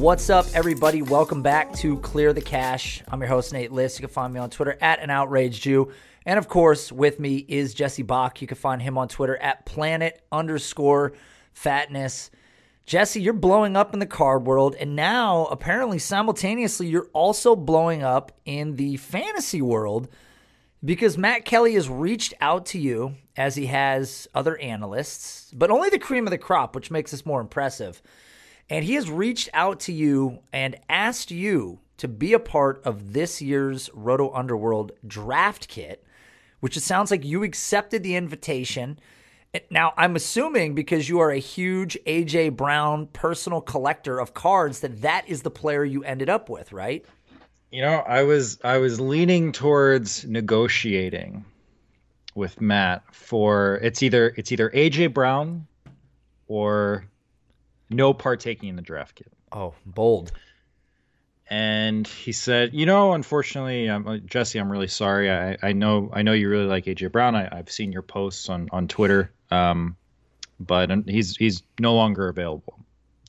What's up, everybody? Welcome back to Clear the Cash. I'm your host, Nate Liss. You can find me on Twitter at an outraged Jew. And of course, with me is Jesse Bak. You can find him on Twitter at planet underscore fatness. Jesse, you're blowing up in the card world, and now apparently simultaneously, you're also blowing up in the fantasy world because Matt Kelly has reached out to you as he has other analysts, but only the cream of the crop, which makes this more impressive. And he has reached out to you and asked you to be a part of this year's Roto Underworld draft kit, which it sounds like you accepted the invitation. Now, I'm assuming because you are a huge AJ Brown personal collector of cards that that is the player you ended up with, right? You know, I was I was leaning towards negotiating with Matt for it's either it's either AJ Brown or no partaking in the draft kit. Oh, bold. And he said, "You know, unfortunately, I'm, uh, Jesse, I'm really sorry. I, I know I know you really like AJ Brown. I, have seen your posts on on Twitter, um, but he's he's no longer available.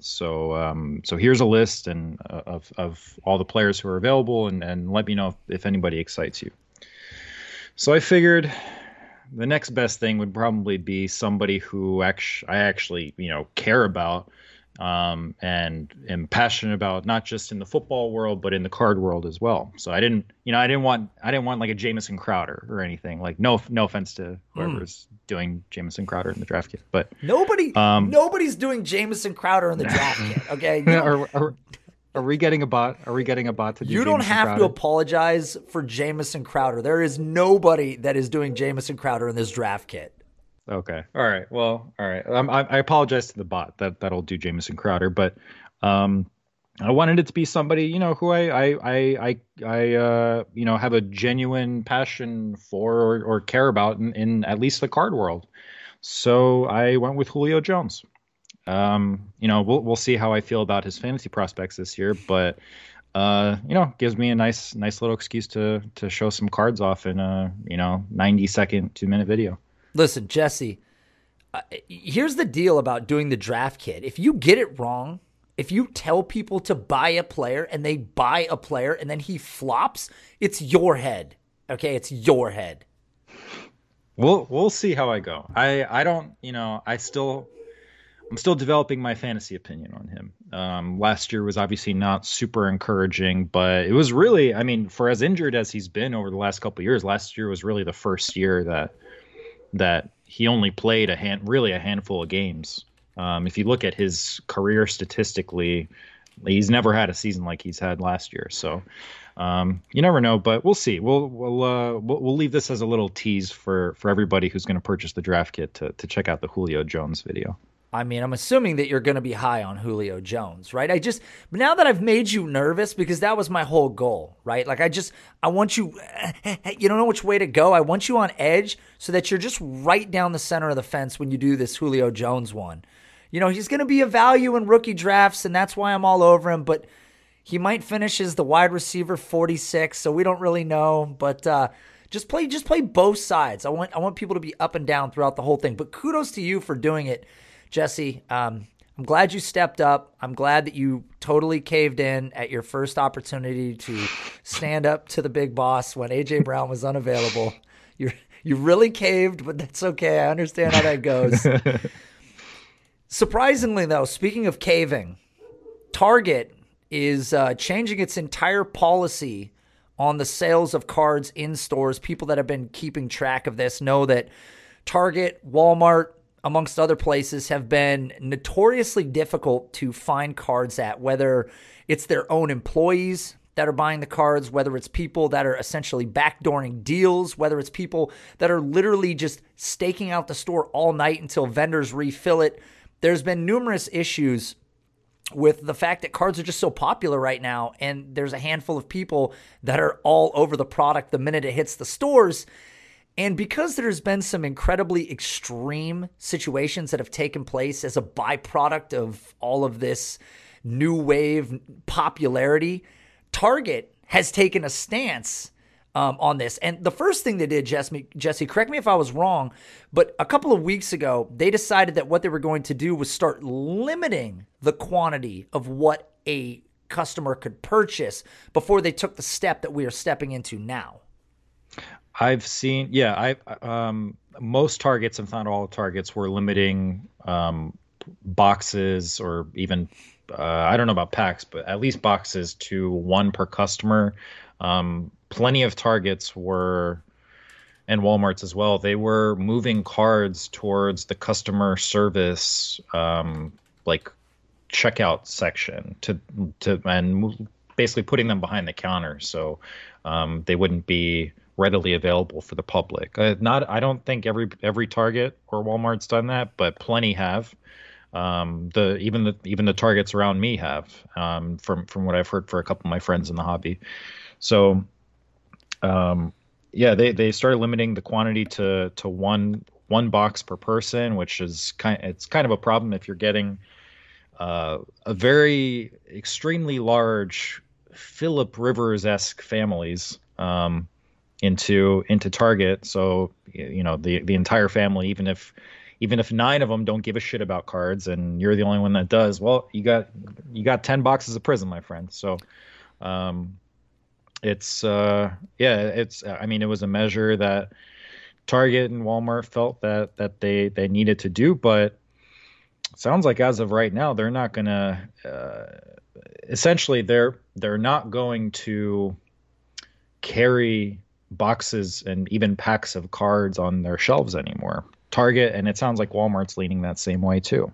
So um, so here's a list and uh, of of all the players who are available, and and let me know if, if anybody excites you. So I figured." The next best thing would probably be somebody who actually I actually you know care about, um, and am passionate about not just in the football world but in the card world as well. So I didn't, you know, I didn't want I didn't want like a Jamison Crowder or anything. Like no no offense to whoever's mm. doing Jamison Crowder in the draft kit, but nobody um, nobody's doing Jamison Crowder in the draft kit. Okay, are, are, are, we getting a bot? Are we getting a bot to do? You don't have Crowder? to apologize for Jamison Crowder. There is nobody that is doing Jamison Crowder in this draft kit. Okay. All right. Well, all right. Um, I, I apologize to the bot that that'll do Jamison Crowder, but um, I wanted it to be somebody you know who I I I I, I uh, you know have a genuine passion for or, or care about in, in at least the card world. So I went with Julio Jones. Um, you know, we'll we'll see how I feel about his fantasy prospects this year, but uh, you know, gives me a nice nice little excuse to to show some cards off in a you know 90 second two minute video. Listen, Jesse, uh, here's the deal about doing the draft kit. If you get it wrong, if you tell people to buy a player and they buy a player and then he flops, it's your head. Okay, it's your head. We'll we'll see how I go. I I don't, you know, I still I'm still developing my fantasy opinion on him. Um, last year was obviously not super encouraging, but it was really, I mean, for as injured as he's been over the last couple years, last year was really the first year that that he only played a hand, really a handful of games. Um, if you look at his career statistically, he's never had a season like he's had last year. So um, you never know, but we'll see. We'll we'll, uh, we'll we'll leave this as a little tease for for everybody who's going to purchase the draft kit to to check out the Julio Jones video. I mean, I'm assuming that you're going to be high on Julio Jones, right? I just now that I've made you nervous because that was my whole goal, right? Like I just I want you you don't know which way to go. I want you on edge so that you're just right down the center of the fence when you do this Julio Jones one. You know, he's going to be a value in rookie drafts and that's why I'm all over him, but he might finish as the wide receiver 46, so we don't really know, but uh just play just play both sides. I want I want people to be up and down throughout the whole thing. But kudos to you for doing it Jesse, um, I'm glad you stepped up. I'm glad that you totally caved in at your first opportunity to stand up to the big boss when AJ Brown was unavailable. You you really caved, but that's okay. I understand how that goes. Surprisingly, though, speaking of caving, Target is uh, changing its entire policy on the sales of cards in stores. People that have been keeping track of this know that Target, Walmart, amongst other places, have been notoriously difficult to find cards at, whether it's their own employees that are buying the cards, whether it's people that are essentially backdooring deals, whether it's people that are literally just staking out the store all night until vendors refill it. There's been numerous issues with the fact that cards are just so popular right now, and there's a handful of people that are all over the product the minute it hits the stores. And because there's been some incredibly extreme situations that have taken place as a byproduct of all of this new wave popularity, Target has taken a stance um, on this. And the first thing they did, Jesse, Jesse, correct me if I was wrong, but a couple of weeks ago, they decided that what they were going to do was start limiting the quantity of what a customer could purchase before they took the step that we are stepping into now. I've seen, yeah, I um, most targets, if not all targets, were limiting um, boxes or even uh, I don't know about packs, but at least boxes to one per customer. Um, plenty of targets were, and Walmart's as well. They were moving cards towards the customer service, um, like checkout section to to and basically putting them behind the counter so um, they wouldn't be readily available for the public. Uh, not, I don't think every every Target or Walmart's done that, but plenty have. Um, the even the even the targets around me have um, from from what I've heard for a couple of my friends in the hobby. So, um, yeah, they they started limiting the quantity to to one one box per person, which is kind it's kind of a problem if you're getting uh, a very extremely large Philip Rivers esque families. Um, into into Target. So you know the the entire family, even if even if nine of them don't give a shit about cards and you're the only one that does, well, you got you got ten boxes of Prizm, my friend. So um, it's uh, yeah, it's I mean it was a measure that Target and Walmart felt that that they they needed to do, but sounds like as of right now they're not gonna uh, essentially they're they're not going to carry boxes and even packs of cards on their shelves anymore. Target and it sounds like Walmart's leaning that same way too.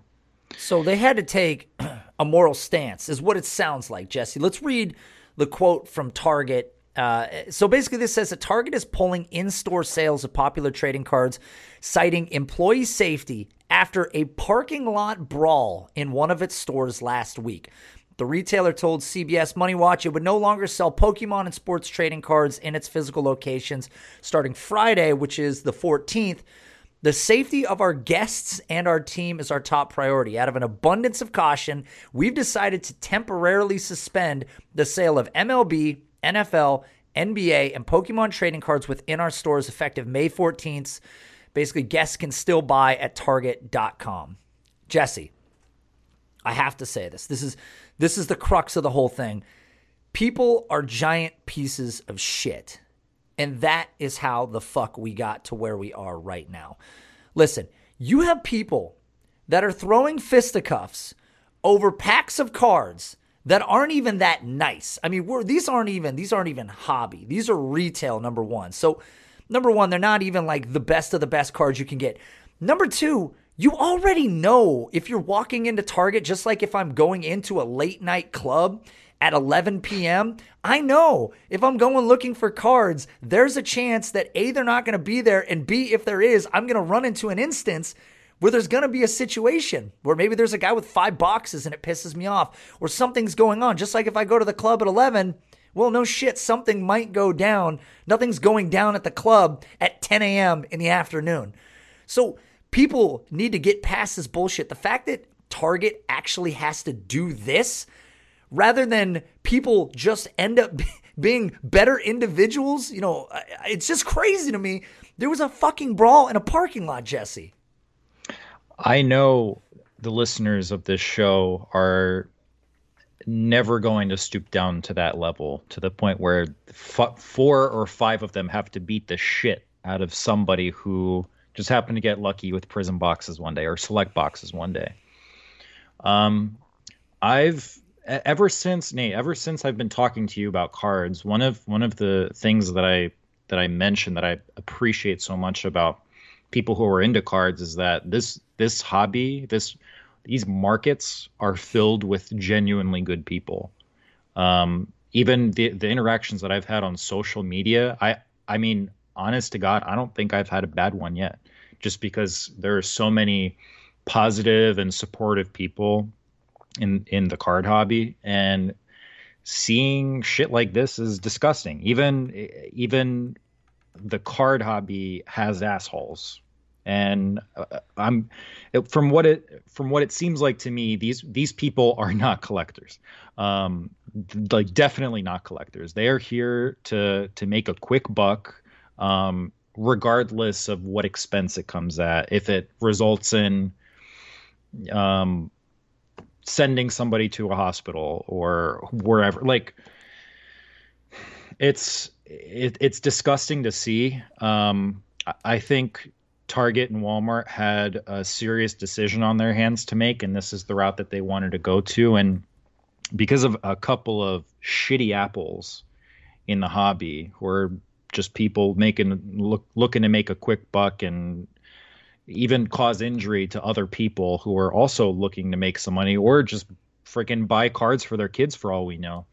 So they had to take a moral stance, is what it sounds like, Jesse. Let's read the quote from Target. Uh, so basically, this says that Target is pulling in store sales of popular trading cards, citing employee safety after a parking lot brawl in one of its stores last week. The retailer told CBS Money Watch it would no longer sell Pokemon and sports trading cards in its physical locations starting Friday, which is the 14th. The safety of our guests and our team is our top priority. Out of an abundance of caution, we've decided to temporarily suspend the sale of MLB, NFL, NBA, and Pokemon trading cards within our stores effective May 14th. Basically, guests can still buy at target.com. Jesse, I have to say this. This is this is the crux of the whole thing. People are giant pieces of shit. And that is how the fuck we got to where we are right now. Listen, you have people that are throwing fisticuffs over packs of cards that aren't even that nice. I mean, these aren't even these aren't even hobby. These are retail number 1. So, number 1, they're not even like the best of the best cards you can get. Number 2, you already know if you're walking into Target, just like if I'm going into a late night club at 11 p.m., I know if I'm going looking for cards, there's a chance that A, they're not going to be there, and B, if there is, I'm going to run into an instance where there's going to be a situation where maybe there's a guy with five boxes and it pisses me off, or something's going on. Just like if I go to the club at 11, well, no shit, something might go down. Nothing's going down at the club at 10 a.m. in the afternoon. So, people need to get past this bullshit. The fact that Target actually has to do this rather than people just end up being better individuals, you know, it's just crazy to me. There was a fucking brawl in a parking lot, Jesse. I know the listeners of this show are never going to stoop down to that level to the point where f- four or five of them have to beat the shit out of somebody who just happened to get lucky with Prizm boxes one day or select boxes one day. Um, I've ever since Nate, ever since I've been talking to you about cards, one of one of the things that I that I mentioned that I appreciate so much about people who are into cards is that this this hobby, this these markets are filled with genuinely good people. Um, even the the interactions that I've had on social media, I I mean, honest to God, I don't think I've had a bad one yet just because there are so many positive and supportive people in in the card hobby and seeing shit like this is disgusting. Even even the card hobby has assholes. And uh, I'm from what it from what it seems like to me these these people are not collectors. Um like definitely not collectors. They are here to to make a quick buck um regardless of what expense it comes at if it results in um sending somebody to a hospital or wherever like it's it, it's disgusting to see um I think Target and Walmart had a serious decision on their hands to make, and this is the route that they wanted to go to. And because of a couple of shitty apples in the hobby, who are just people making look looking to make a quick buck and even cause injury to other people who are also looking to make some money or just freaking buy cards for their kids for all we know.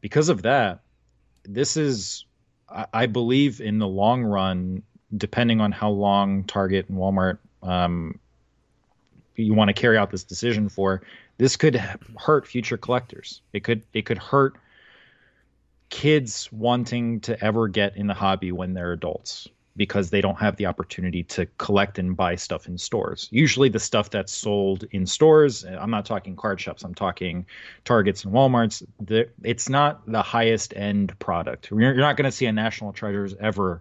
Because of that, this is I believe in the long run depending on how long Target and Walmart um, you want to carry out this decision for, this could hurt future collectors. It could it could hurt kids wanting to ever get in the hobby when they're adults because they don't have the opportunity to collect and buy stuff in stores. Usually the stuff that's sold in stores, I'm not talking card shops, I'm talking Targets and Walmarts, the, it's not the highest end product. You're, you're not going to see a National Treasures ever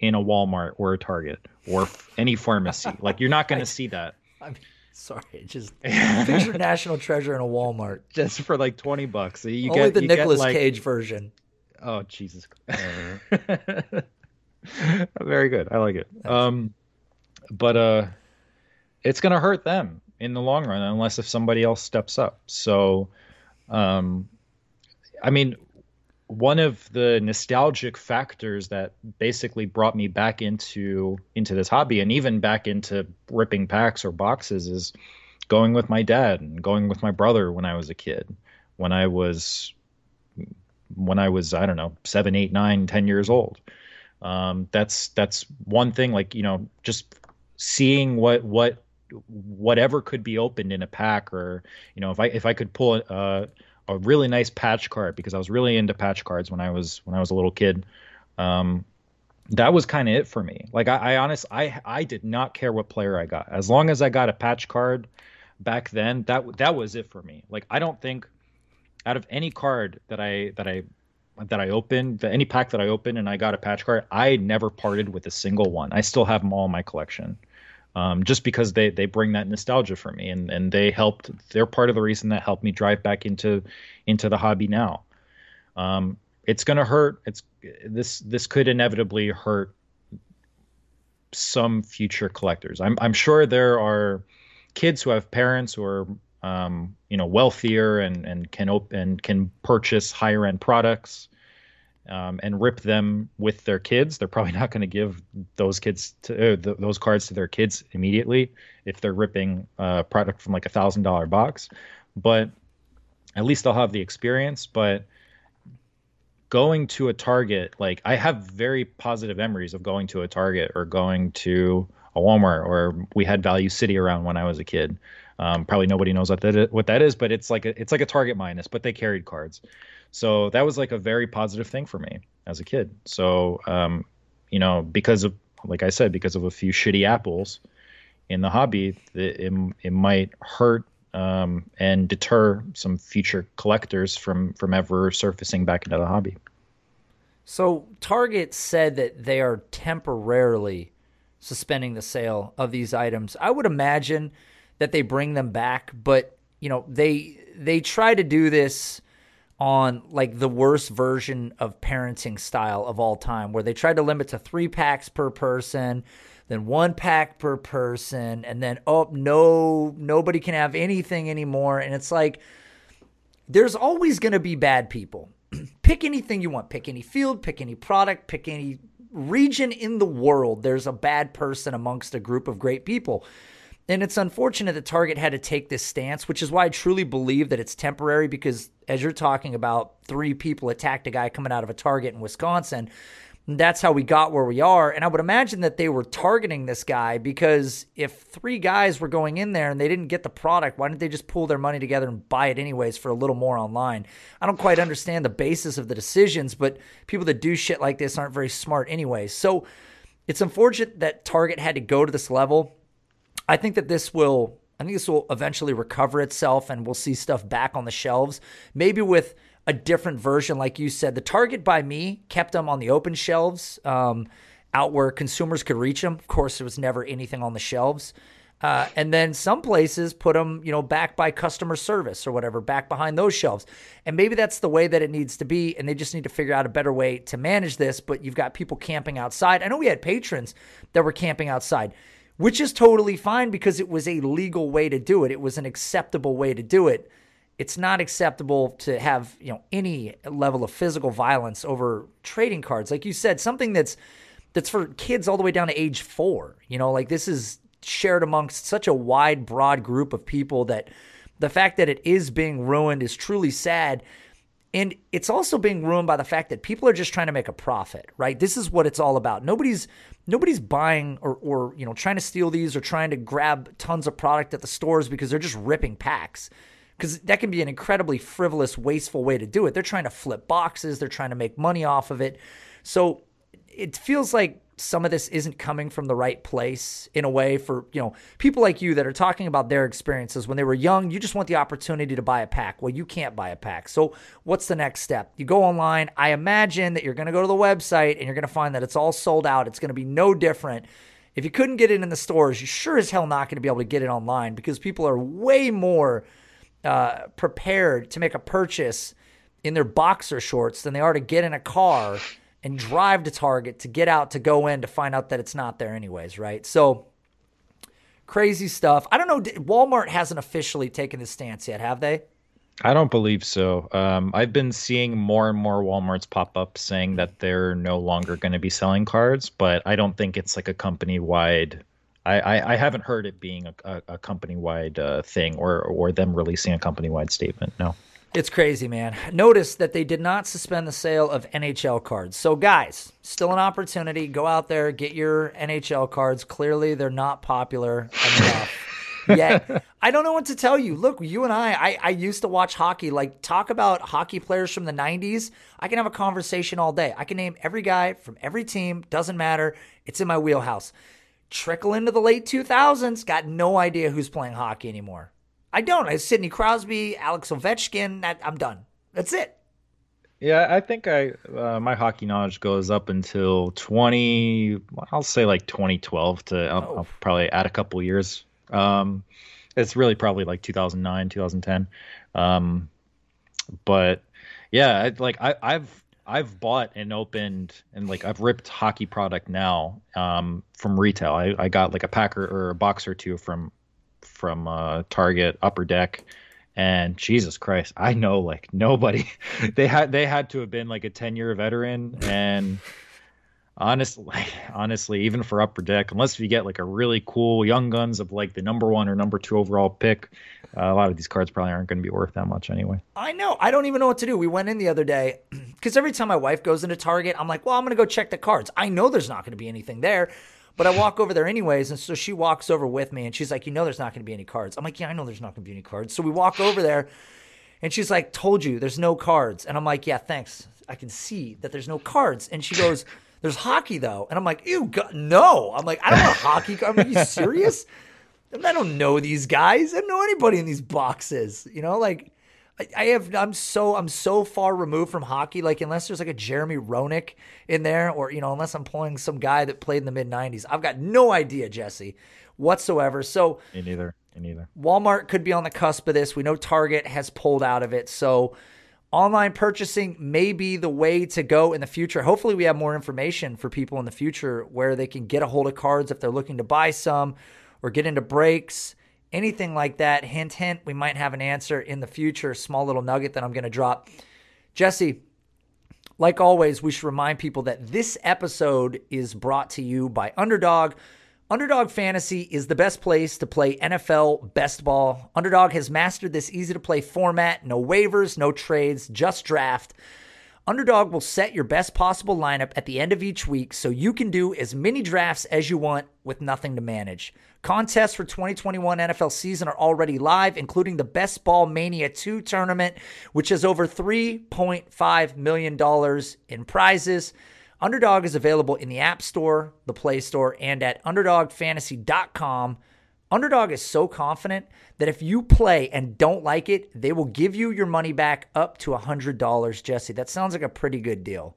in a Walmart or a Target or any pharmacy. like you're not going to see that. I'm sorry, just picture National Treasure in a Walmart just for like twenty bucks. You Only get the Nicolas like, Cage version. Oh Jesus! Very good. I like it. Um, but uh, it's gonna hurt them in the long run unless if somebody else steps up. So, um, I mean, one of the nostalgic factors that basically brought me back into into this hobby and even back into ripping packs or boxes is going with my dad and going with my brother when I was a kid. When I was when I was I don't know seven, eight, nine, ten years old. Um, that's that's one thing. Like you know, just seeing what what whatever could be opened in a pack, or you know, if I if I could pull a, a really nice patch card because I was really into patch cards when I was when I was a little kid. Um, that was kind of it for me. Like I, I honest, I I did not care what player I got as long as I got a patch card back then. That that was it for me. Like I don't think out of any card that I that I that I opened, any pack that I opened and I got a patch card, I never parted with a single one. I still have them all in my collection um, just because they they bring that nostalgia for me and and they helped they're part of the reason that helped me drive back into into the hobby now. Um, it's going to hurt. It's this this could inevitably hurt some future collectors. I'm i'm sure there are kids who have parents are um, you know wealthier and and can open can purchase higher end products um, and rip them with their kids. They're probably not going to give those kids to uh, th- those cards to their kids immediately if they're ripping a product from like a thousand dollar box. But at least they'll have the experience. But going to a Target, like I have very positive memories of going to a Target or going to a Walmart or we had Value City around when I was a kid. Um, probably nobody knows what that is, what that is, but it's like a, it's like a Target minus, but they carried cards. So that was like a very positive thing for me as a kid. So, um, you know, because of, like I said, because of a few shitty apples in the hobby, it, it, it might hurt um, and deter some future collectors from from ever surfacing back into the hobby. So Target said that they are temporarily suspending the sale of these items. I would imagine that they bring them back, but you know they they try to do this on like the worst version of parenting style of all time, where they tried to limit to three packs per person, then one pack per person, and then oh no, nobody can have anything anymore. And it's like there's always going to be bad people. pick anything you want. Pick any field. Pick any product. Pick any region in the world. There's a bad person amongst a group of great people. And it's unfortunate that Target had to take this stance, which is why I truly believe that it's temporary because as you're talking about, three people attacked a guy coming out of a Target in Wisconsin. That's how we got where we are. And I would imagine that they were targeting this guy because if three guys were going in there and they didn't get the product, why didn't they just pull their money together and buy it anyways for a little more online? I don't quite understand the basis of the decisions, but people that do shit like this aren't very smart anyways. So, it's unfortunate that Target had to go to this level. I think that this will I think this will eventually recover itself and we'll see stuff back on the shelves. Maybe with a different version, like you said. The Target by me kept them on the open shelves, um, out where consumers could reach them. Of course, there was never anything on the shelves. Uh, and then some places put them, you know, back by customer service or whatever, back behind those shelves. And maybe that's the way that it needs to be. And they just need to figure out a better way to manage this. But you've got people camping outside. I know we had patrons that were camping outside, which is totally fine because it was a legal way to do it. It was an acceptable way to do it. It's not acceptable to have, you know, any level of physical violence over trading cards. Like you said, something that's that's for kids all the way down to age four. You know, like this is shared amongst such a wide, broad group of people that the fact that it is being ruined is truly sad. And it's also being ruined by the fact that people are just trying to make a profit, right? This is what it's all about. Nobody's nobody's buying or, or you know trying to steal these or trying to grab tons of product at the stores because they're just ripping packs. Because that can be an incredibly frivolous, wasteful way to do it. They're trying to flip boxes, they're trying to make money off of it. So it feels like some of this isn't coming from the right place in a way for you know people like you that are talking about their experiences. When they were young you just want the opportunity to buy a pack. Well you can't buy a pack. So what's the next step? You go online. I imagine that you're going to go to the website and you're going to find that it's all sold out. It's going to be no different. If you couldn't get it in the stores you sure as hell not going to be able to get it online because people are way more uh, prepared to make a purchase in their boxer shorts than they are to get in a car and drive to Target to get out to go in to find out that it's not there anyways, right? So crazy stuff. I don't know. Walmart hasn't officially taken the stance yet, have they? I don't believe so. Um, I've been seeing more and more WalMarts pop up saying that they're no longer going to be selling cards, but I don't think it's like a company wide. I, I, I, haven't heard it being a, a, a company wide uh, thing or or them releasing a company wide statement. No. It's crazy, man. Notice that they did not suspend the sale of NHL cards. So, guys, still an opportunity. Go out there, get your NHL cards. Clearly, they're not popular enough. yet. I don't know what to tell you. Look, you and I, I, I used to watch hockey. Like, talk about hockey players from the 90s. I can have a conversation all day. I can name every guy from every team. Doesn't matter. It's in my wheelhouse. Trickle into the late 2000s. Got no idea who's playing hockey anymore. I don't. I Sidney Crosby, Alex Ovechkin. That, I'm done. That's it. Yeah, I think I uh, my hockey knowledge goes up until 20. I'll say like 2012 to I'll, oh. I'll probably add a couple years. Um, it's really probably like 2009, 2010. Um, but yeah, I, like I, I've I've bought and opened and like I've ripped hockey product now um, from retail. I, I got like a packer or a box or two from from uh, Target Upper Deck, and Jesus Christ, I know like nobody. they had they had to have been like a ten year veteran, and honestly, honestly, even for Upper Deck, unless you get like a really cool young guns of like the number one or number two overall pick, uh, a lot of these cards probably aren't going to be worth that much anyway. I know. I don't even know what to do. We went in the other day because every time my wife goes into Target, I'm like, well, I'm going to go check the cards. I know there's not going to be anything there. But I walk over there anyways, and so she walks over with me, and she's like, "You know, there's not going to be any cards." I'm like, "Yeah, I know there's not going to be any cards." So we walk over there, and she's like, "Told you, there's no cards." And I'm like, "Yeah, thanks. I can see that there's no cards." And she goes, "There's hockey though," and I'm like, "Ew, God, no!" I'm like, "I don't want hockey. Like, Are you serious?" I don't know these guys. I don't know anybody in these boxes. You know, like I have I'm so I'm so far removed from hockey. Like unless there's like a Jeremy Roenick in there, or you know, unless I'm pulling some guy that played in the mid '90s, I've got no idea, Jesse, whatsoever. So me neither. Me neither. Walmart could be on the cusp of this. We know Target has pulled out of it. So online purchasing may be the way to go in the future. Hopefully, we have more information for people in the future where they can get a hold of cards if they're looking to buy some or get into breaks anything like that, hint, hint, we might have an answer in the future. Small little nugget that I'm going to drop. Jesse, like always, we should remind people that this episode is brought to you by Underdog. Underdog Fantasy is the best place to play NFL best ball. Underdog has mastered this easy to play format no waivers, no trades, just draft. Underdog will set your best possible lineup at the end of each week so you can do as many drafts as you want with nothing to manage. Contests for 2021 NFL season are already live, including the Best Ball Mania 2 tournament, which has over $3.5 million in prizes. Underdog is available in the App Store, the Play Store, and at UnderdogFantasy.com. Underdog is so confident that if you play and don't like it, they will give you your money back up to $100, Jesse. That sounds like a pretty good deal.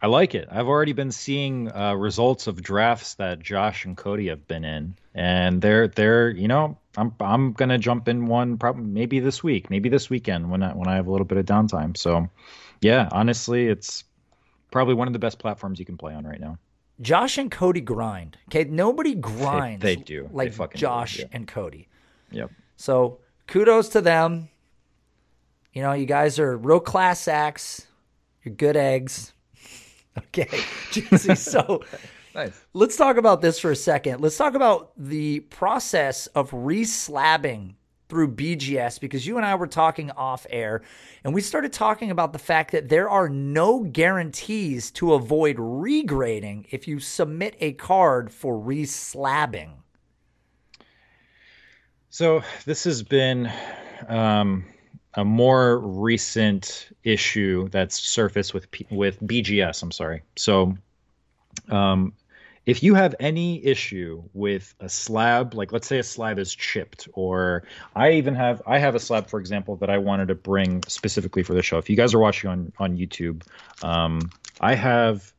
I like it. I've already been seeing uh, results of drafts that Josh and Cody have been in, and they're they're you know I'm I'm gonna jump in one probably maybe this week, maybe this weekend when I, when I have a little bit of downtime. So, yeah, honestly, it's probably one of the best platforms you can play on right now. Josh and Cody grind. Okay, nobody grinds. They, they do like they Josh do, yeah. and Cody. Yep. So kudos to them. You know, you guys are real class acts. You're good eggs. Okay, Jesse. So nice. let's talk about this for a second. Let's talk about the process of reslabbing through BGS because you and I were talking off air and we started talking about the fact that there are no guarantees to avoid regrading if you submit a card for reslabbing. So this has been um, a more recent issue that's surfaced with P- with BGS. I'm sorry. So um, if you have any issue with a slab, like let's say a slab is chipped, or I even have I have a slab, for example, that I wanted to bring specifically for the show. If you guys are watching on on YouTube, um, I have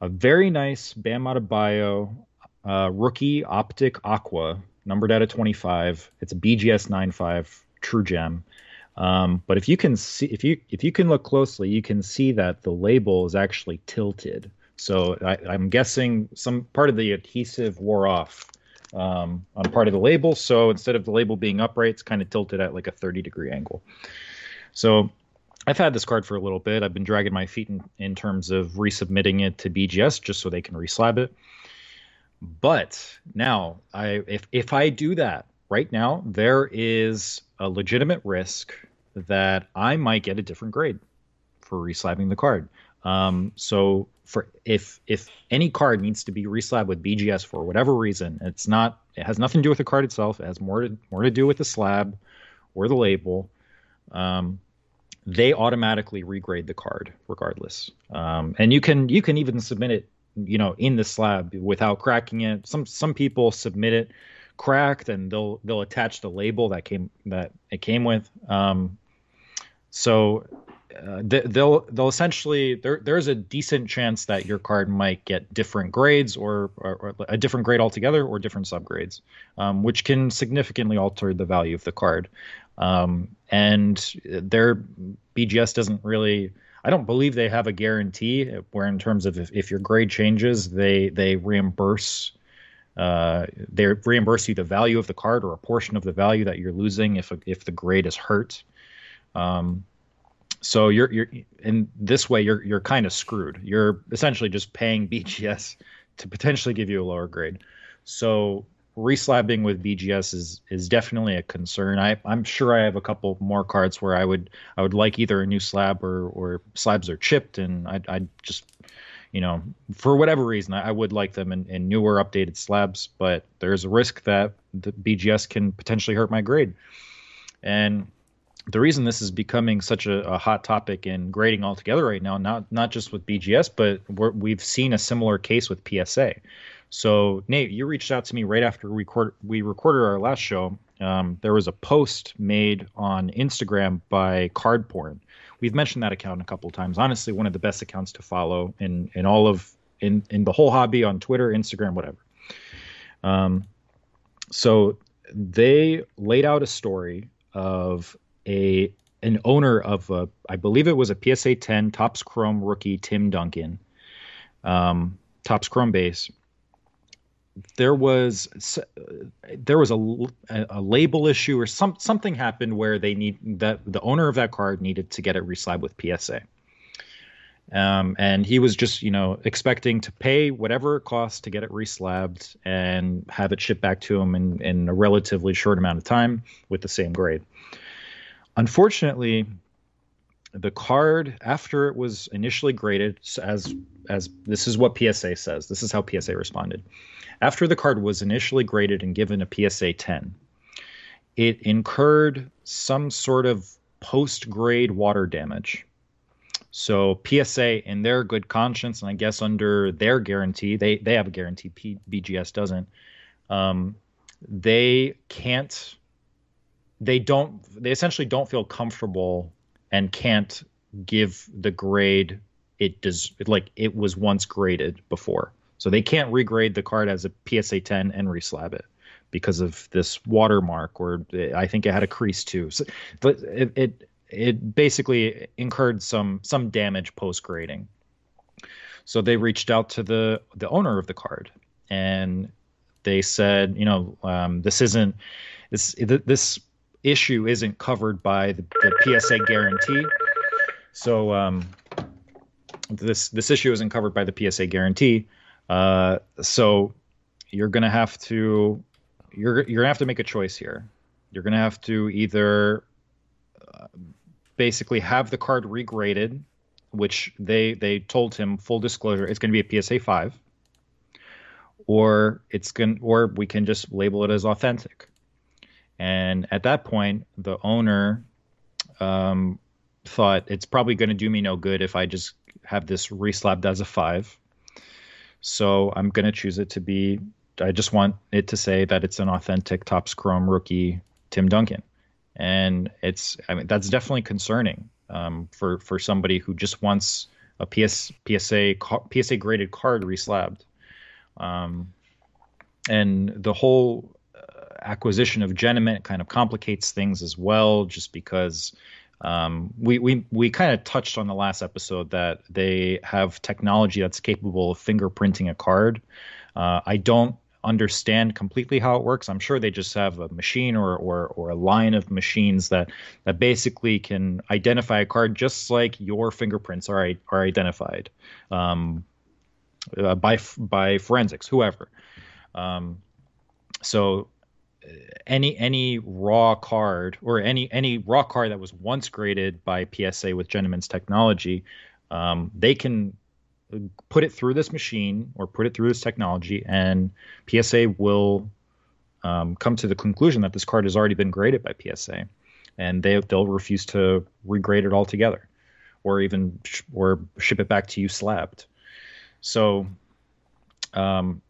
a very nice Bam Adebayo uh, rookie optic aqua, numbered out of 25. It's a BGS 95 True Gem. Um, but if you can see, if you if you can look closely, you can see that the label is actually tilted. So I, am guessing some part of the adhesive wore off um, on part of the label. So instead of the label being upright, it's kind of tilted at like a 30 degree angle. So I've had this card for a little bit. I've been dragging my feet in, in terms of resubmitting it to BGS just so they can reslab it. But now, I if if I do that right now, there is a legitimate risk that I might get a different grade for reslabbing the card. Um, so for if if any card needs to be reslabbed with BGS for whatever reason, it's not it has nothing to do with the card itself. It has more to more to do with the slab or the label. Um, they automatically regrade the card regardless. Um, and you can you can even submit it, you know, in the slab without cracking it. Some some people submit it cracked and they'll they'll attach the label that came that it came with. Um, so uh, they'll they'll essentially there there's a decent chance that your card might get different grades or, or, or a different grade altogether or different subgrades, um, which can significantly alter the value of the card. Um, and their BGS doesn't really. I don't believe they have a guarantee where, in terms of if, if your grade changes, they they reimburse uh, they reimburse you the value of the card or a portion of the value that you're losing if if the grade is hurt. Um, so you're you're in this way you're you're kind of screwed. You're essentially just paying BGS to potentially give you a lower grade. So reslabbing with BGS is is definitely a concern. I I'm sure I have a couple more cards where I would I would like either a new slab or or slabs are chipped and I I just you know for whatever reason I, I would like them in, in newer updated slabs, but there's a risk that the BGS can potentially hurt my grade. And the reason this is becoming such a, a, hot topic in grading altogether right now, not not just with BGS, but we have seen a similar case with PSA. So Nate, you reached out to me right after we, record, we recorded our last show. Um, there was a post made on Instagram by Card Porn. We've mentioned that account a couple of times. Honestly, one of the best accounts to follow in in all of in in the whole hobby on Twitter, Instagram, whatever. Um, so they laid out a story of a an owner of a, I believe it was a PSA 10 Topps Chrome rookie Tim Duncan, um, Topps Chrome base. There was there was a, a label issue or some something happened where they need that the owner of that card needed to get it reslabbed with PSA. Um, and he was just, you know, expecting to pay whatever it costs to get it reslabbed and have it shipped back to him in, in a relatively short amount of time with the same grade. Unfortunately, the card after it was initially graded as as this is what PSA says. This is how PSA responded. After the card was initially graded and given a PSA 10, it incurred some sort of post grade water damage. So PSA, in their good conscience, and I guess under their guarantee, they they have a guarantee. P, BGS doesn't. Um, they can't. They don't. They essentially don't feel comfortable and can't give the grade it does like it was once graded before. So they can't regrade the card as a PSA 10 and reslab it because of this watermark, or I think it had a crease too. So it, it it basically incurred some some damage post grading. So they reached out to the the owner of the card, and they said, you know, um, this isn't this this issue isn't covered by the, the PSA guarantee. So um, this this issue isn't covered by the PSA guarantee. Uh, so you're gonna have to you're you're gonna have to make a choice here. You're gonna have to either uh, basically have the card regraded, which they they told him full disclosure it's to be a PSA five, or it's going or we can just label it as authentic. And at that point, the owner um, thought it's probably going to do me no good if I just have this reslabbed as a five. So I'm going to choose it to be. I just want it to say that it's an authentic Topps Chrome rookie Tim Duncan and it's I mean that's definitely concerning um, for for somebody who just wants a PS PSA PSA graded card reslabbed, um, and the whole acquisition of Genamint kind of complicates things as well, just because. Um, we we we kind of touched on the last episode that they have technology that's capable of fingerprinting a card. Uh, I don't understand completely how it works. I'm sure they just have a machine or or, or a line of machines that that basically can identify a card just like your fingerprints are are identified um, uh, by by forensics, whoever. Um, so any any raw card or any any raw card that was once graded by PSA with Genamint's technology, um, they can put it through this machine or put it through this technology, and PSA will um, come to the conclusion that this card has already been graded by PSA, and they they'll refuse to regrade it altogether, or even sh- or ship it back to you slabbed. So, um,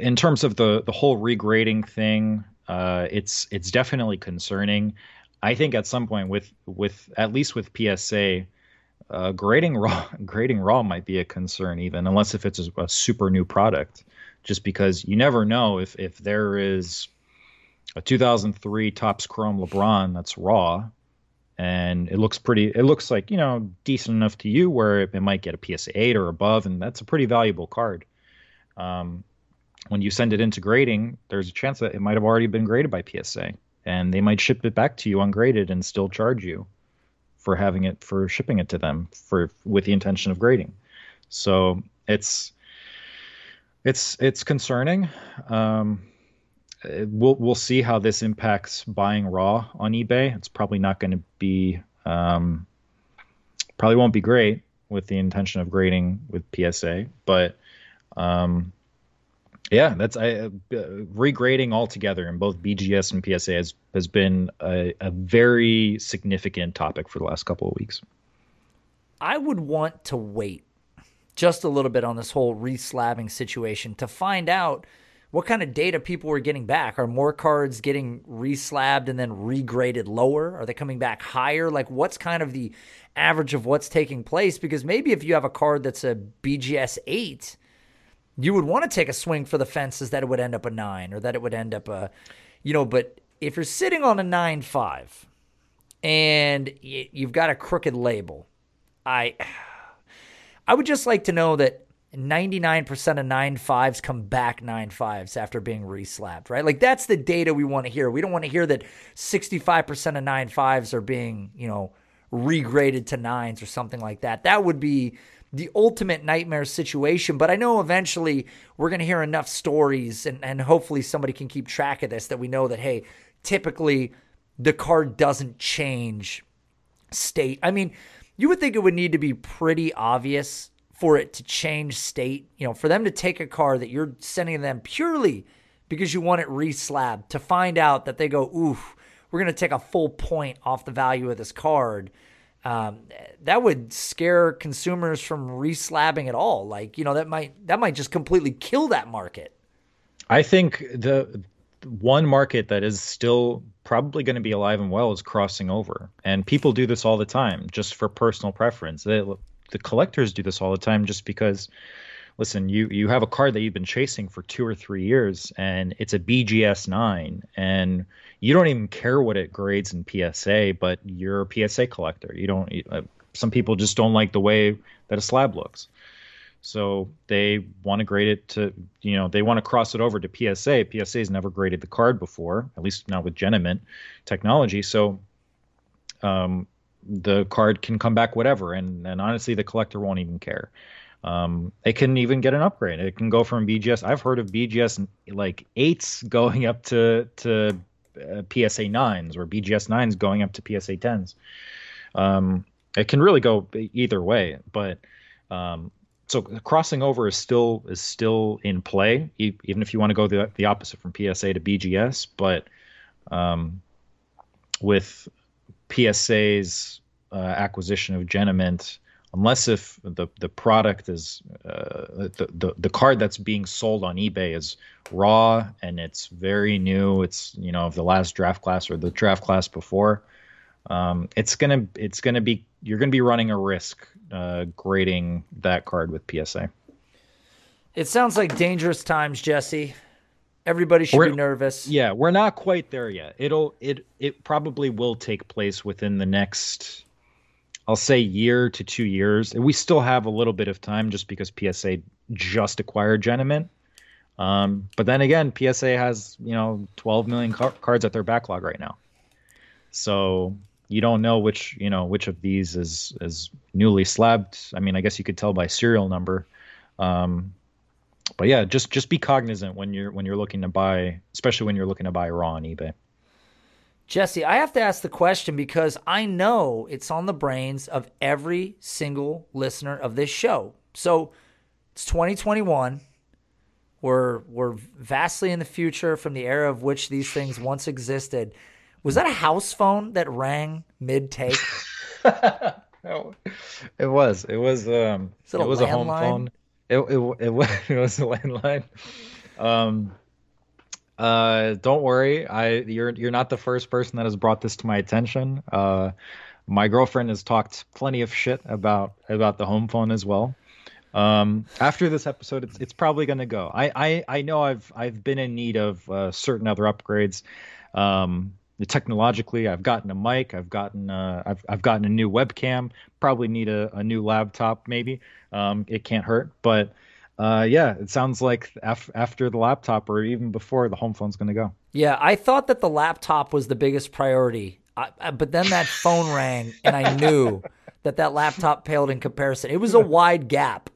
in terms of the the whole regrading thing, uh, it's it's definitely concerning. I think at some point with with at least with PSA uh, grading raw grading raw might be a concern even unless if it's a, a, super new product just because you never know if if there is a 2003 Topps Chrome LeBron that's raw and it looks pretty it looks like you know decent enough to you where it, it might get a PSA 8 or above and that's a pretty valuable card um, when you send it into grading there's a chance that it might have already been graded by PSA and they might ship it back to you ungraded and still charge you for having it for shipping it to them for with the intention of grading. So it's it's it's concerning. Um, we'll we'll see how this impacts buying raw on eBay. It's probably not going to be um, probably won't be great with the intention of grading with PSA, but um, yeah, that's I, uh, regrading altogether in both BGS and PSA has has been a, a very significant topic for the last couple of weeks. I would want to wait just a little bit on this whole reslabbing situation to find out what kind of data people were getting back. Are more cards getting reslabbed and then regraded lower? Are they coming back higher? Like, what's kind of the average of what's taking place? Because maybe if you have a card that's a BGS 8 you would want to take a swing for the fences that it would end up a nine or that it would end up a, you know, but if you're sitting on a nine five and you've got a crooked label, I, I would just like to know that 99% of nine fives come back nine fives after being reslabbed, right? Like that's the data we want to hear. We don't want to hear that 65% of nine fives are being, you know, regraded to nines or something like that. That would be the ultimate nightmare situation. But I know eventually we're going to hear enough stories, and, and hopefully somebody can keep track of this that we know that, hey, typically the card doesn't change state. I mean, you would think it would need to be pretty obvious for it to change state, you know, for them to take a card that you're sending them purely because you want it reslabbed to find out that they go, oof, we're going to take a full point off the value of this card um, that would scare consumers from reslabbing at all. Like, you know, that might that might just completely kill that market. I think the one market that is still probably going to be alive and well is crossing over, and people do this all the time just for personal preference. They, the collectors do this all the time just because listen, you you have a card that you've been chasing for two or three years, and it's a BGS nine, and you don't even care what it grades in PSA, but you're a PSA collector. You don't. Uh, some people just don't like the way that a slab looks, so they want to grade it to you know they want to cross it over to PSA. PSA has never graded the card before, at least not with Genamint technology. So. Um, the card can come back whatever and and honestly the collector won't even care um, it can even get an upgrade. It can go from BGS. I've heard of BGS like eights going up to to uh, PSA nines or BGS nines going up to PSA tens. Um, it can really go either way, but um, so crossing over is still is still in play, even if you want to go the the opposite from PSA to BGS. But um, with PSA's uh, acquisition of Genamint unless if the the product is uh, the, the the card that's being sold on eBay is raw and it's very new. It's you know of the last draft class or the draft class before. Um, it's gonna it's gonna be you're gonna be running a risk uh, grading that card with PSA. It sounds like dangerous times, Jesse. Everybody should we're, be nervous. Yeah, we're not quite there yet. It'll it it probably will take place within the next I'll say year to two years. We still have a little bit of time just because PSA just acquired Genamint. Um, but then again, PSA has you know 12 million car- cards at their backlog right now, so you don't know which you know which of these is is newly slabbed. I mean, I guess you could tell by serial number. Um, but yeah, just just be cognizant when you're when you're looking to buy, especially when you're looking to buy raw on eBay. Jesse, I have to ask the question because I know it's on the brains of every single listener of this show. So it's 2021. We're we're vastly in the future from the era of which these things once existed. Was that a house phone that rang mid take? it was. It was. Um, it, it was a home phone. It, it, it, was, it was a landline. Um, uh, don't worry. I you're you're not the first person that has brought this to my attention. Uh, my girlfriend has talked plenty of shit about about the home phone as well. Um, after this episode, it's it's probably going to go. I, I I know I've I've been in need of uh, certain other upgrades. Um, technologically, I've gotten a mic, I've gotten uh, I've I've gotten a new webcam. Probably need a, a new laptop, maybe. Um, it can't hurt, but uh, yeah, it sounds like af- after the laptop or even before the home phone's going to go. Yeah, I thought that the laptop was the biggest priority, I, I, but then that phone rang, and I knew that that laptop paled in comparison. It was a wide gap.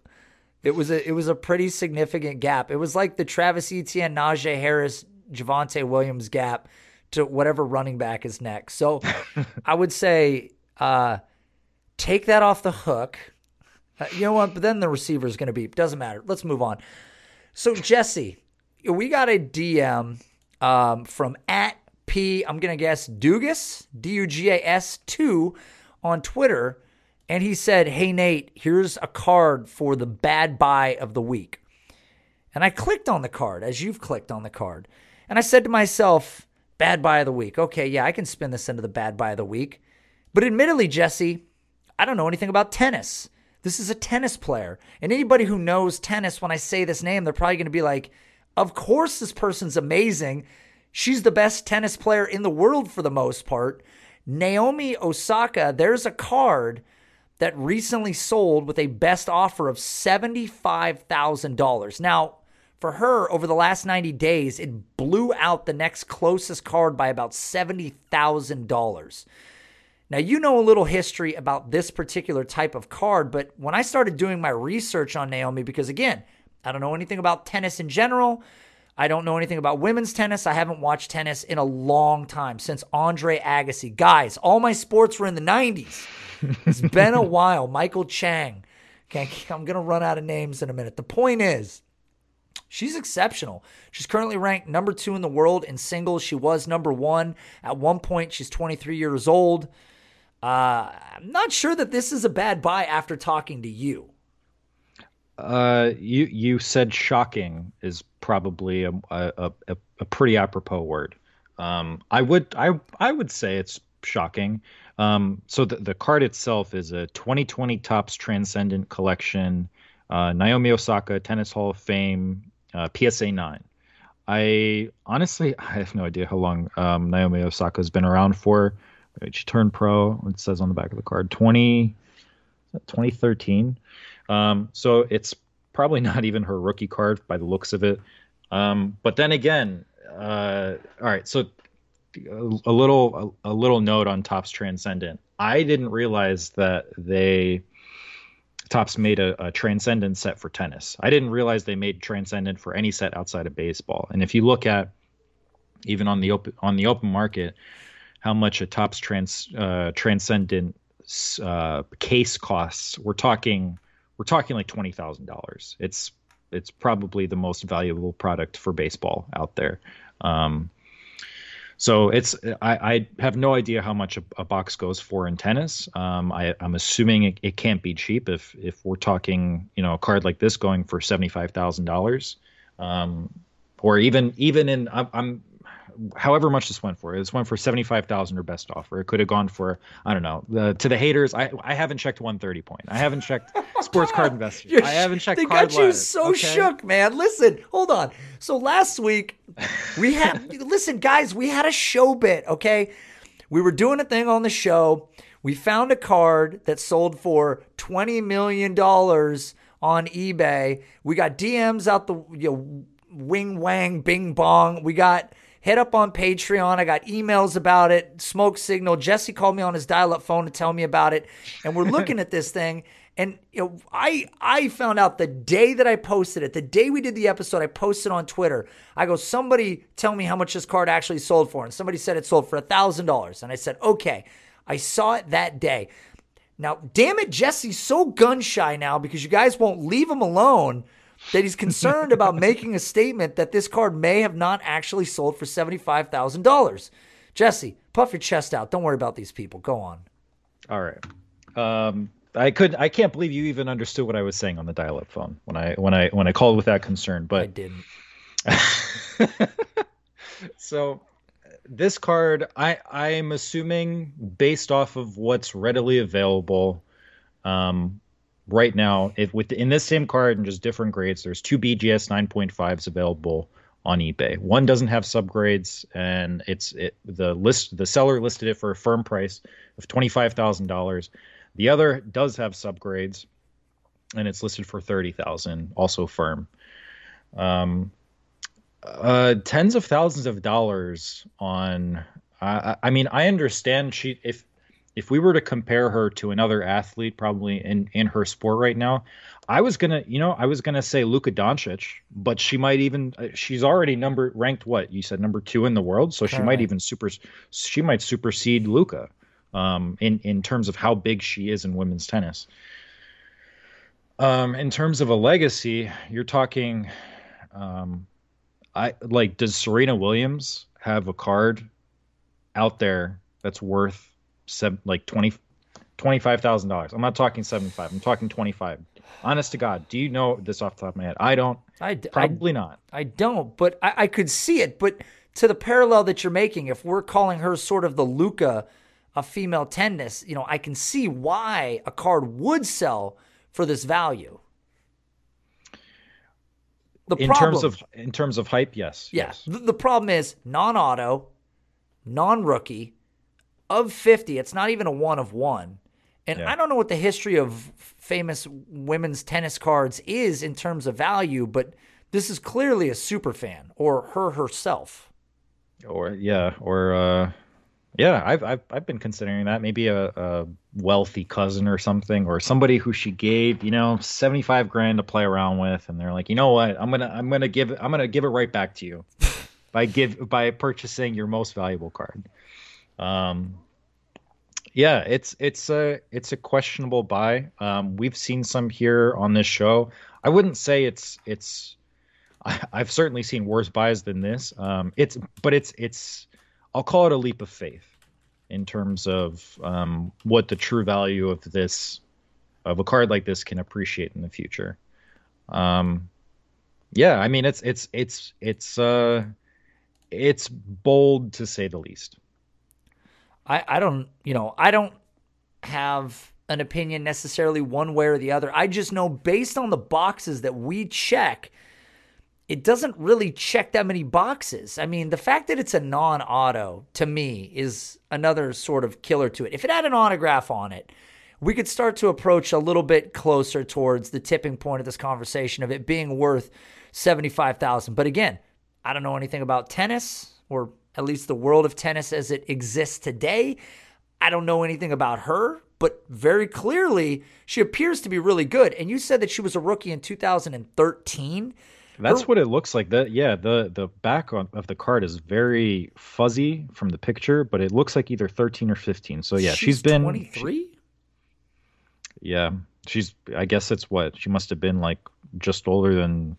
It was a it was a pretty significant gap. It was like the Travis Etienne, Najee Harris, Javonte Williams gap to whatever running back is next. So I would say uh, take that off the hook you know what? But then the receiver is going to be. Doesn't matter. Let's move on. So Jesse, we got a DM um, from at P. I'm going to guess Dugas D U G A S two on Twitter, and he said, "Hey Nate, here's a card for the bad buy of the week." And I clicked on the card as you've clicked on the card, and I said to myself, "Bad buy of the week. Okay, yeah, I can spin this into the bad buy of the week." But admittedly, Jesse, I don't know anything about tennis. This is a tennis player. And anybody who knows tennis, when I say this name, they're probably going to be like, of course, this person's amazing. She's the best tennis player in the world for the most part. Naomi Osaka, there's a card that recently sold with a best offer of $75,000. Now, for her, over the last 90 days, it blew out the next closest card by about $70,000. Now, you know a little history about this particular type of card, but when I started doing my research on Naomi, because again, I don't know anything about tennis in general, I don't know anything about women's tennis. I haven't watched tennis in a long time since Andre Agassi. Guys, all my sports were in the 90s. It's been a while. Michael Chang. Okay, I'm going to run out of names in a minute. The point is, She's exceptional. She's currently ranked number two in the world in singles. She was number one at one point. She's 23 years old. Uh, I'm not sure that this is a bad buy after talking to you. Uh, you you said shocking is probably a a, a, a pretty apropos word. Um, I would I I would say it's shocking. Um, so the the card itself is a 2020 Topps Transcendent Collection, uh, Naomi Osaka Tennis Hall of Fame, uh, PSA nine. I honestly I have no idea how long um, Naomi Osaka has been around for. She turned pro. It says on the back of the card 20 2013. Um, so it's probably not even her rookie card by the looks of it. Um, but then again, uh, all right. So a, a little a, a, little note on Topps Transcendent. I didn't realize that they Topps made a, a Transcendent set for tennis. I didn't realize they made Transcendent for any set outside of baseball. And if you look at even on the open on the open market, how much a Topps trans uh, Transcendent uh, case costs, we're talking we're talking like twenty thousand dollars. It's it's probably the most valuable product for baseball out there. Um, so it's I, I, have no idea how much a, a box goes for in tennis. Um, I, am assuming it, it, can't be cheap if if we're talking you know a card like this going for seventy five thousand um, dollars, or even even in I'm, I'm however much this went for. This went for seventy five thousand or best offer. It could have gone for I don't know. The, to the haters, I I haven't checked one thirty point. I haven't checked oh Sports Card Investor. I haven't checked. They got you so okay? shook, man. Listen, hold on. So last week we had listen, guys. We had a show bit. Okay, we were doing a thing on the show. We found a card that sold for twenty million dollars on eBay. We got DMs out the you know, wing wang bing bong. We got Hit up on Patreon. I got emails about it, smoke signal. Jesse called me on his dial up phone to tell me about it. And we're looking at this thing. And you know, I I found out the day that I posted it, the day we did the episode, I posted on Twitter. I go, somebody tell me how much this card actually sold for. And somebody said it sold for a thousand dollars. And I said, okay. I saw it that day. Now, damn it, Jesse's so gun shy now because you guys won't leave him alone that he's concerned about making a statement that this card may have not actually sold for $75,000. Jesse, puff your chest out. Don't worry about these people. Go on. All right. Um, I could I can't believe you even understood what I was saying on the dial-up phone when I when I when I called with that concern, but I didn't. so this card I I'm assuming based off of what's readily available um right now, if with in this same card and just different grades, there's two BGS 9.5s available on eBay. One doesn't have subgrades, and it's it, the list the seller listed it for a firm price of twenty five thousand dollars. The other does have subgrades, and it's listed for thirty thousand, also firm. Um, uh, tens of thousands of dollars on. I, I mean, I understand she if if we were to compare her to another athlete, probably in in her sport right now, I was gonna, you know, I was gonna say Luka Doncic, but she might even, uh, she's already number ranked what you said number two in the world, so she might even super, she might supersede Luka, um, in in terms of how big she is in women's tennis. Um, in terms of a legacy, you're talking, um, I like, does Serena Williams have a card out there that's worth seven, like 20 $25,000. I'm not talking 75. I'm talking 25. Honest to God, do you know this off the top of my head? I don't. I probably I, not. I don't, but I, I, could see it. But to the parallel that you're making, if we're calling her sort of the Luka of female tennis, you know, I can see why a card would sell for this value. The in problem, terms of in terms of hype, yes. Yeah. Yes. The, the problem is non-auto, non-rookie, of 50, it's not even a one of one. And yeah. I don't know what the history of famous women's tennis cards is in terms of value, but this is clearly a super fan or her herself. Or yeah, or uh yeah, I've I've I've been considering that maybe a, a wealthy cousin or something, or somebody who she gave you know seventy five grand to play around with, and they're like, you know what, I'm gonna I'm gonna give I'm gonna give it right back to you by give by purchasing your most valuable card. Um, yeah, it's it's a it's a questionable buy. Um, we've seen some here on this show. I wouldn't say it's it's. I, have certainly seen worse buys than this. Um, it's but it's it's. I'll call it a leap of faith. in terms of um, what the true value of this of a card like this can appreciate in the future. Um, yeah, I mean it's it's it's it's uh it's bold to say the least. I I don't you know I don't have an opinion necessarily one way or the other. I just know based on the boxes that we check, it doesn't really check that many boxes. I mean, the fact that it's a non auto to me is another sort of killer to it. If it had an autograph on it, we could start to approach a little bit closer towards the tipping point of this conversation of it being worth 75,000. But again, I don't know anything about tennis or at least the world of tennis as it exists today. I don't know anything about her, but very clearly she appears to be really good. And you said that she was a rookie in 2013. That's her, what it looks like. That yeah, the the back of the card is very fuzzy from the picture, but it looks like either 13 or 15. So yeah, she's, she's been 23. Yeah, she's. I guess it's what she must have been like, just older than.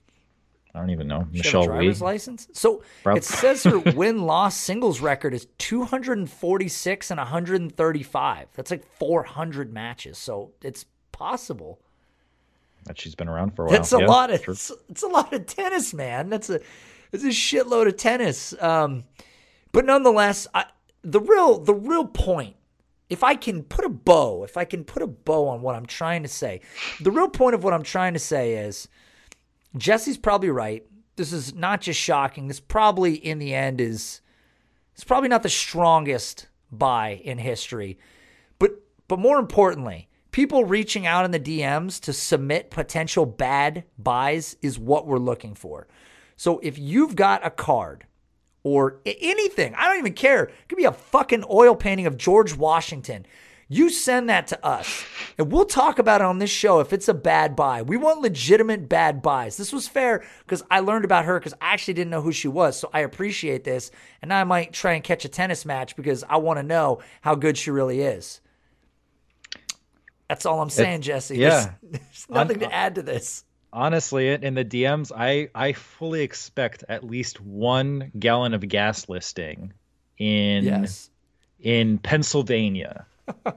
I don't even know. She Michelle driver's Wie. license. So Prob- it says her win loss singles record is 246 and 135. That's like 400 matches. So it's possible. That she's been around for a while. That's a Yeah, lot of sure. it's, it's a lot of tennis, man. That's a it's a shitload of tennis. Um, but nonetheless, I, the real the real point, if I can put a bow, if I can put a bow on what I'm trying to say, the real point of what I'm trying to say is Jesse's probably right. This is not just shocking. This probably in the end is it's probably not the strongest buy in history. But but more importantly, people reaching out in the DMs to submit potential bad buys is what we're looking for. So if you've got a card or anything, I don't even care. It could be a fucking oil painting of George Washington. You send that to us and we'll talk about it on this show if it's a bad buy. We want legitimate bad buys. This was fair because I learned about her because I actually didn't know who she was. So I appreciate this. And I might try and catch a tennis match because I want to know how good she really is. That's all I'm saying, Jesse. yeah. There's, there's nothing I'm- to uh, add to this. Honestly, in the DMs, I I fully expect at least one gallon of gas listing in Yes. in Pennsylvania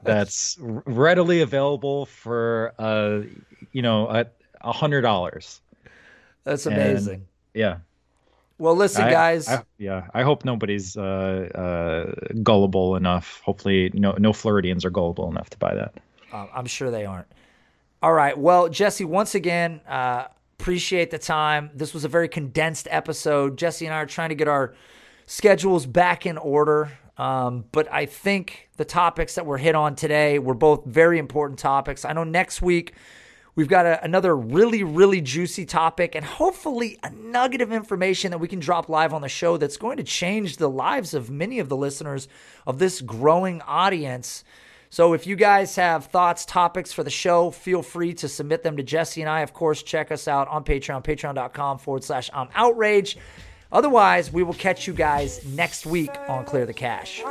that's readily available for uh you know a hundred dollars. That's And- amazing. Yeah. well, listen, I- guys. I- yeah, I hope nobody's uh, uh, gullible enough. Hopefully, no no Floridians are gullible enough to buy that. Um, I'm sure they aren't. All right. Well, Jesse, once again, uh, appreciate the time. This was a very condensed episode. Jesse and I are trying to get our schedules back in order. Um, but I think the topics that were hit on today were both very important topics. I know next week we've got a, another really, really juicy topic and hopefully a nugget of information that we can drop live on the show that's going to change the lives of many of the listeners of this growing audience. So if you guys have thoughts, topics for the show, feel free to submit them to Jesse and I. Of course, check us out on Patreon, patreon.com forward slash I'm outraged. Otherwise, we will catch you guys next week on Clear the Cash.